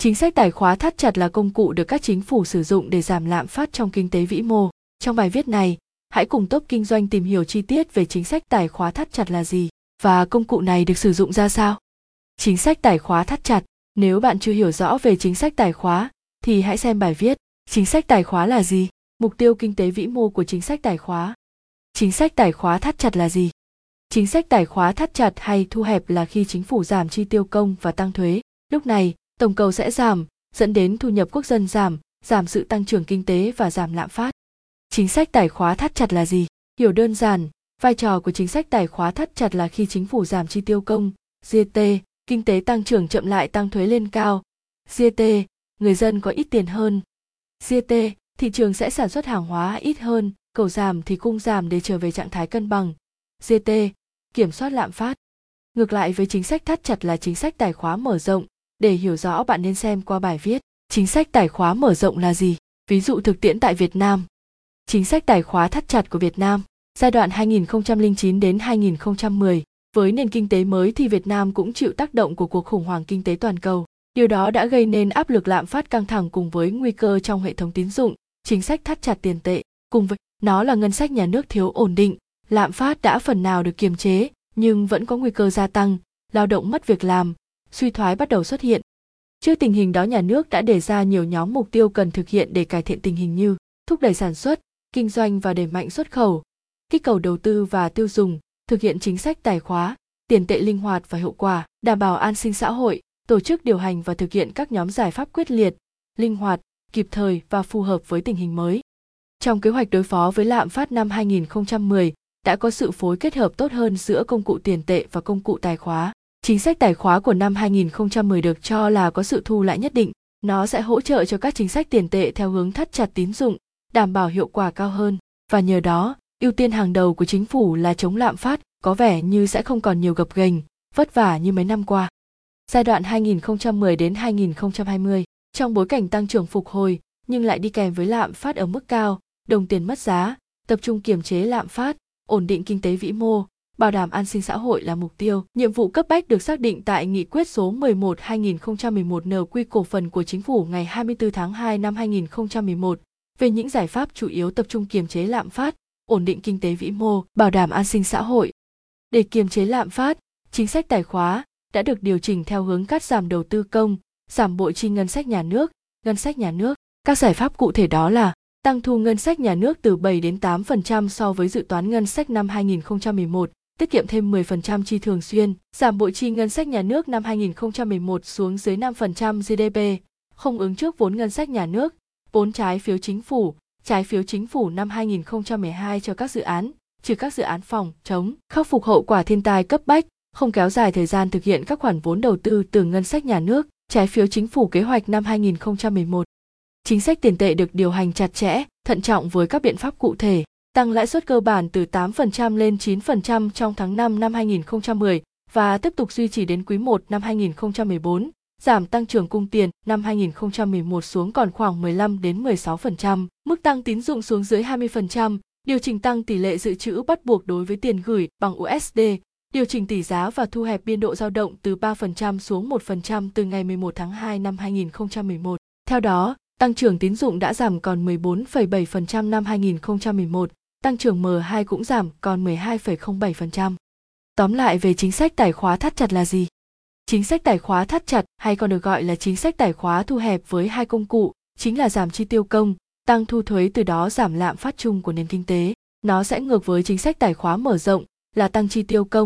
Chính sách tài khóa thắt chặt là công cụ được các chính phủ sử dụng để giảm lạm phát trong kinh tế vĩ mô. Trong bài viết này, hãy cùng Top Kinh doanh tìm hiểu chi tiết về chính sách tài khóa thắt chặt là gì và công cụ này được sử dụng ra sao. Chính sách tài khóa thắt chặt, nếu bạn chưa hiểu rõ về chính sách tài khóa thì hãy xem bài viết Chính sách tài khóa là gì? Mục tiêu kinh tế vĩ mô của chính sách tài khóa. Chính sách tài khóa thắt chặt là gì? Chính sách tài khóa thắt chặt hay thu hẹp là khi chính phủ giảm chi tiêu công và tăng thuế. Lúc này, tổng cầu sẽ giảm, dẫn đến thu nhập quốc dân giảm, giảm sự tăng trưởng kinh tế và giảm lạm phát. Chính sách tài khóa thắt chặt là gì? Hiểu đơn giản, vai trò của chính sách tài khóa thắt chặt là khi chính phủ giảm chi tiêu công, GT, kinh tế tăng trưởng chậm lại tăng thuế lên cao. GT, người dân có ít tiền hơn. GT, thị trường sẽ sản xuất hàng hóa ít hơn, cầu giảm thì cung giảm để trở về trạng thái cân bằng. GT, kiểm soát lạm phát. Ngược lại với chính sách thắt chặt là chính sách tài khóa mở rộng, để hiểu rõ bạn nên xem qua bài viết, chính sách tài khóa mở rộng là gì? Ví dụ thực tiễn tại Việt Nam. Chính sách tài khóa thắt chặt của Việt Nam, giai đoạn 2009 đến 2010 với nền kinh tế mới thì Việt Nam cũng chịu tác động của cuộc khủng hoảng kinh tế toàn cầu. Điều đó đã gây nên áp lực lạm phát căng thẳng cùng với nguy cơ trong hệ thống tín dụng, chính sách thắt chặt tiền tệ. Cùng với nó là ngân sách nhà nước thiếu ổn định, lạm phát đã phần nào được kiềm chế, nhưng vẫn có nguy cơ gia tăng, lao động mất việc làm suy thoái bắt đầu xuất hiện. Trước tình hình đó nhà nước đã đề ra nhiều nhóm mục tiêu cần thực hiện để cải thiện tình hình như thúc đẩy sản xuất, kinh doanh và đẩy mạnh xuất khẩu, kích cầu đầu tư và tiêu dùng, thực hiện chính sách tài khóa, tiền tệ linh hoạt và hiệu quả, đảm bảo an sinh xã hội, tổ chức điều hành và thực hiện các nhóm giải pháp quyết liệt, linh hoạt, kịp thời và phù hợp với tình hình mới. Trong kế hoạch đối phó với lạm phát năm 2010, đã có sự phối kết hợp tốt hơn giữa công cụ tiền tệ và công cụ tài khóa. Chính sách tài khóa của năm 2010 được cho là có sự thu lại nhất định. Nó sẽ hỗ trợ cho các chính sách tiền tệ theo hướng thắt chặt tín dụng, đảm bảo hiệu quả cao hơn. Và nhờ đó, ưu tiên hàng đầu của chính phủ là chống lạm phát, có vẻ như sẽ không còn nhiều gập ghềnh, vất vả như mấy năm qua. Giai đoạn 2010 đến 2020, trong bối cảnh tăng trưởng phục hồi nhưng lại đi kèm với lạm phát ở mức cao, đồng tiền mất giá, tập trung kiềm chế lạm phát, ổn định kinh tế vĩ mô, bảo đảm an sinh xã hội là mục tiêu. Nhiệm vụ cấp bách được xác định tại Nghị quyết số 11-2011 NQ cổ phần của Chính phủ ngày 24 tháng 2 năm 2011 về những giải pháp chủ yếu tập trung kiềm chế lạm phát, ổn định kinh tế vĩ mô, bảo đảm an sinh xã hội. Để kiềm chế lạm phát, chính sách tài khóa đã được điều chỉnh theo hướng cắt giảm đầu tư công, giảm bội chi ngân sách nhà nước, ngân sách nhà nước. Các giải pháp cụ thể đó là tăng thu ngân sách nhà nước từ 7 đến 8% so với dự toán ngân sách năm 2011, tiết kiệm thêm 10% chi thường xuyên, giảm bộ chi ngân sách nhà nước năm 2011 xuống dưới 5% GDP, không ứng trước vốn ngân sách nhà nước, vốn trái phiếu chính phủ, trái phiếu chính phủ năm 2012 cho các dự án, trừ các dự án phòng, chống, khắc phục hậu quả thiên tai cấp bách, không kéo dài thời gian thực hiện các khoản vốn đầu tư từ ngân sách nhà nước, trái phiếu chính phủ kế hoạch năm 2011. Chính sách tiền tệ được điều hành chặt chẽ, thận trọng với các biện pháp cụ thể, tăng lãi suất cơ bản từ 8% lên 9% trong tháng 5 năm 2010 và tiếp tục duy trì đến quý 1 năm 2014, giảm tăng trưởng cung tiền năm 2011 xuống còn khoảng 15 đến 16%, mức tăng tín dụng xuống dưới 20%, điều chỉnh tăng tỷ lệ dự trữ bắt buộc đối với tiền gửi bằng USD, điều chỉnh tỷ giá và thu hẹp biên độ dao động từ 3% xuống 1% từ ngày 11 tháng 2 năm 2011. Theo đó, tăng trưởng tín dụng đã giảm còn 14,7% năm 2011, tăng trưởng M2 cũng giảm còn 12,07%. Tóm lại về chính sách tài khóa thắt chặt là gì? Chính sách tài khóa thắt chặt hay còn được gọi là chính sách tài khóa thu hẹp với hai công cụ, chính là giảm chi tiêu công, tăng thu thuế từ đó giảm lạm phát chung của nền kinh tế. Nó sẽ ngược với chính sách tài khóa mở rộng là tăng chi tiêu công,